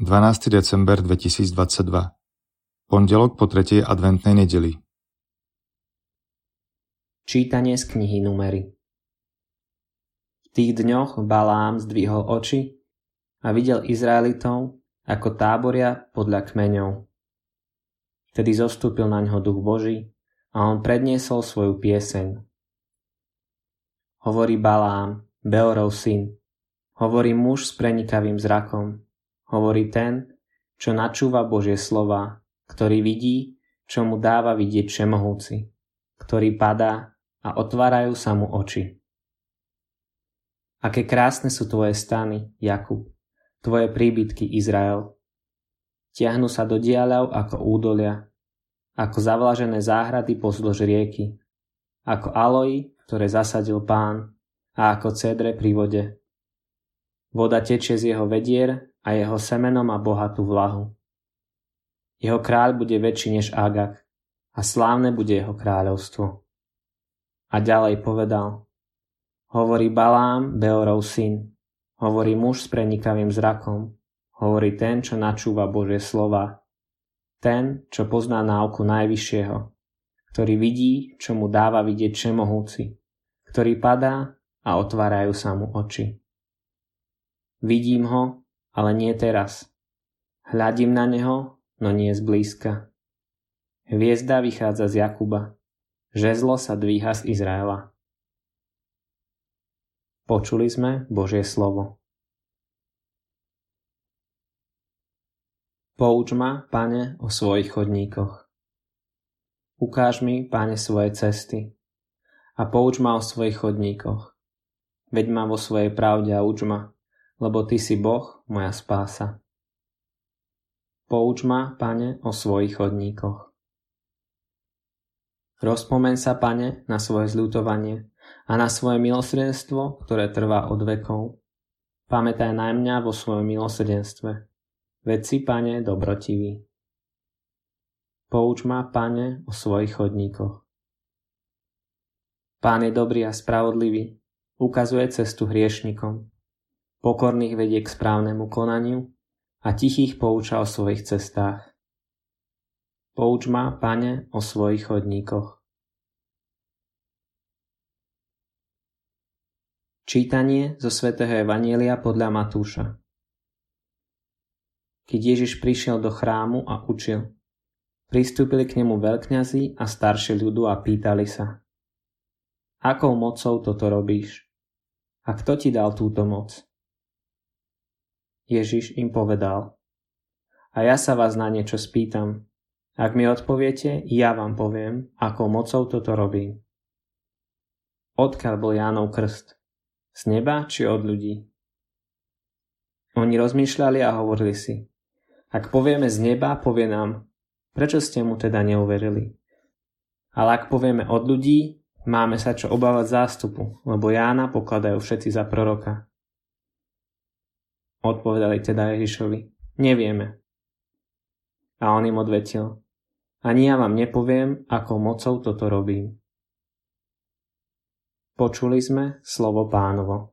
12. december 2022 Pondelok po tretej adventnej nedeli Čítanie z knihy Numery V tých dňoch Balám zdvihol oči a videl Izraelitov, ako táboria podľa kmeňov. Vtedy zostúpil na ňo duch Boží a on predniesol svoju pieseň. Hovorí Balám, Beorov syn, hovorí muž s prenikavým zrakom, hovorí ten, čo načúva Božie slova, ktorý vidí, čo mu dáva vidieť všemohúci, ktorý padá a otvárajú sa mu oči. Aké krásne sú tvoje stany, Jakub, tvoje príbytky, Izrael. Tiahnu sa do diaľav ako údolia, ako zavlažené záhrady pozdĺž rieky, ako aloji, ktoré zasadil pán, a ako cedre pri vode. Voda tečie z jeho vedier a jeho semeno má bohatú vlahu. Jeho kráľ bude väčší než Agak a slávne bude jeho kráľovstvo. A ďalej povedal, hovorí Balám, Beorov syn, hovorí muž s prenikavým zrakom, hovorí ten, čo načúva Božie slova, ten, čo pozná náuku Najvyššieho, ktorý vidí, čo mu dáva vidieť všemohúci, ktorý padá a otvárajú sa mu oči. Vidím ho ale nie teraz. Hľadím na neho, no nie zblízka. Hviezda vychádza z Jakuba. Žezlo sa dvíha z Izraela. Počuli sme Božie slovo. Pouč ma, pane, o svojich chodníkoch. Ukáž mi, pane, svoje cesty a pouč ma o svojich chodníkoch. Veď ma vo svojej pravde a uč ma, lebo Ty si Boh, moja spása. Pouč ma, Pane, o svojich chodníkoch. Rozpomeň sa, Pane, na svoje zľutovanie a na svoje milosrdenstvo, ktoré trvá od vekov. Pamätaj na mňa vo svojom milosrdenstve. Veď si, Pane, dobrotivý. Pouč ma, Pane, o svojich chodníkoch. Pán je dobrý a spravodlivý, ukazuje cestu hriešnikom pokorných vedie k správnemu konaniu a tichých pouča o svojich cestách. Pouč ma, pane, o svojich chodníkoch. Čítanie zo svätého Evanielia podľa Matúša Keď Ježiš prišiel do chrámu a učil, pristúpili k nemu veľkňazi a staršie ľudu a pýtali sa Akou mocou toto robíš? A kto ti dal túto moc? Ježiš im povedal. A ja sa vás na niečo spýtam. Ak mi odpoviete, ja vám poviem, akou mocou toto robím. Odkiaľ bol Jánov krst? Z neba či od ľudí? Oni rozmýšľali a hovorili si. Ak povieme z neba, povie nám, prečo ste mu teda neuverili? Ale ak povieme od ľudí, máme sa čo obávať zástupu, lebo Jána pokladajú všetci za proroka. Odpovedali teda Ježišovi, nevieme. A on im odvetil, ani ja vám nepoviem, akou mocou toto robím. Počuli sme slovo pánovo.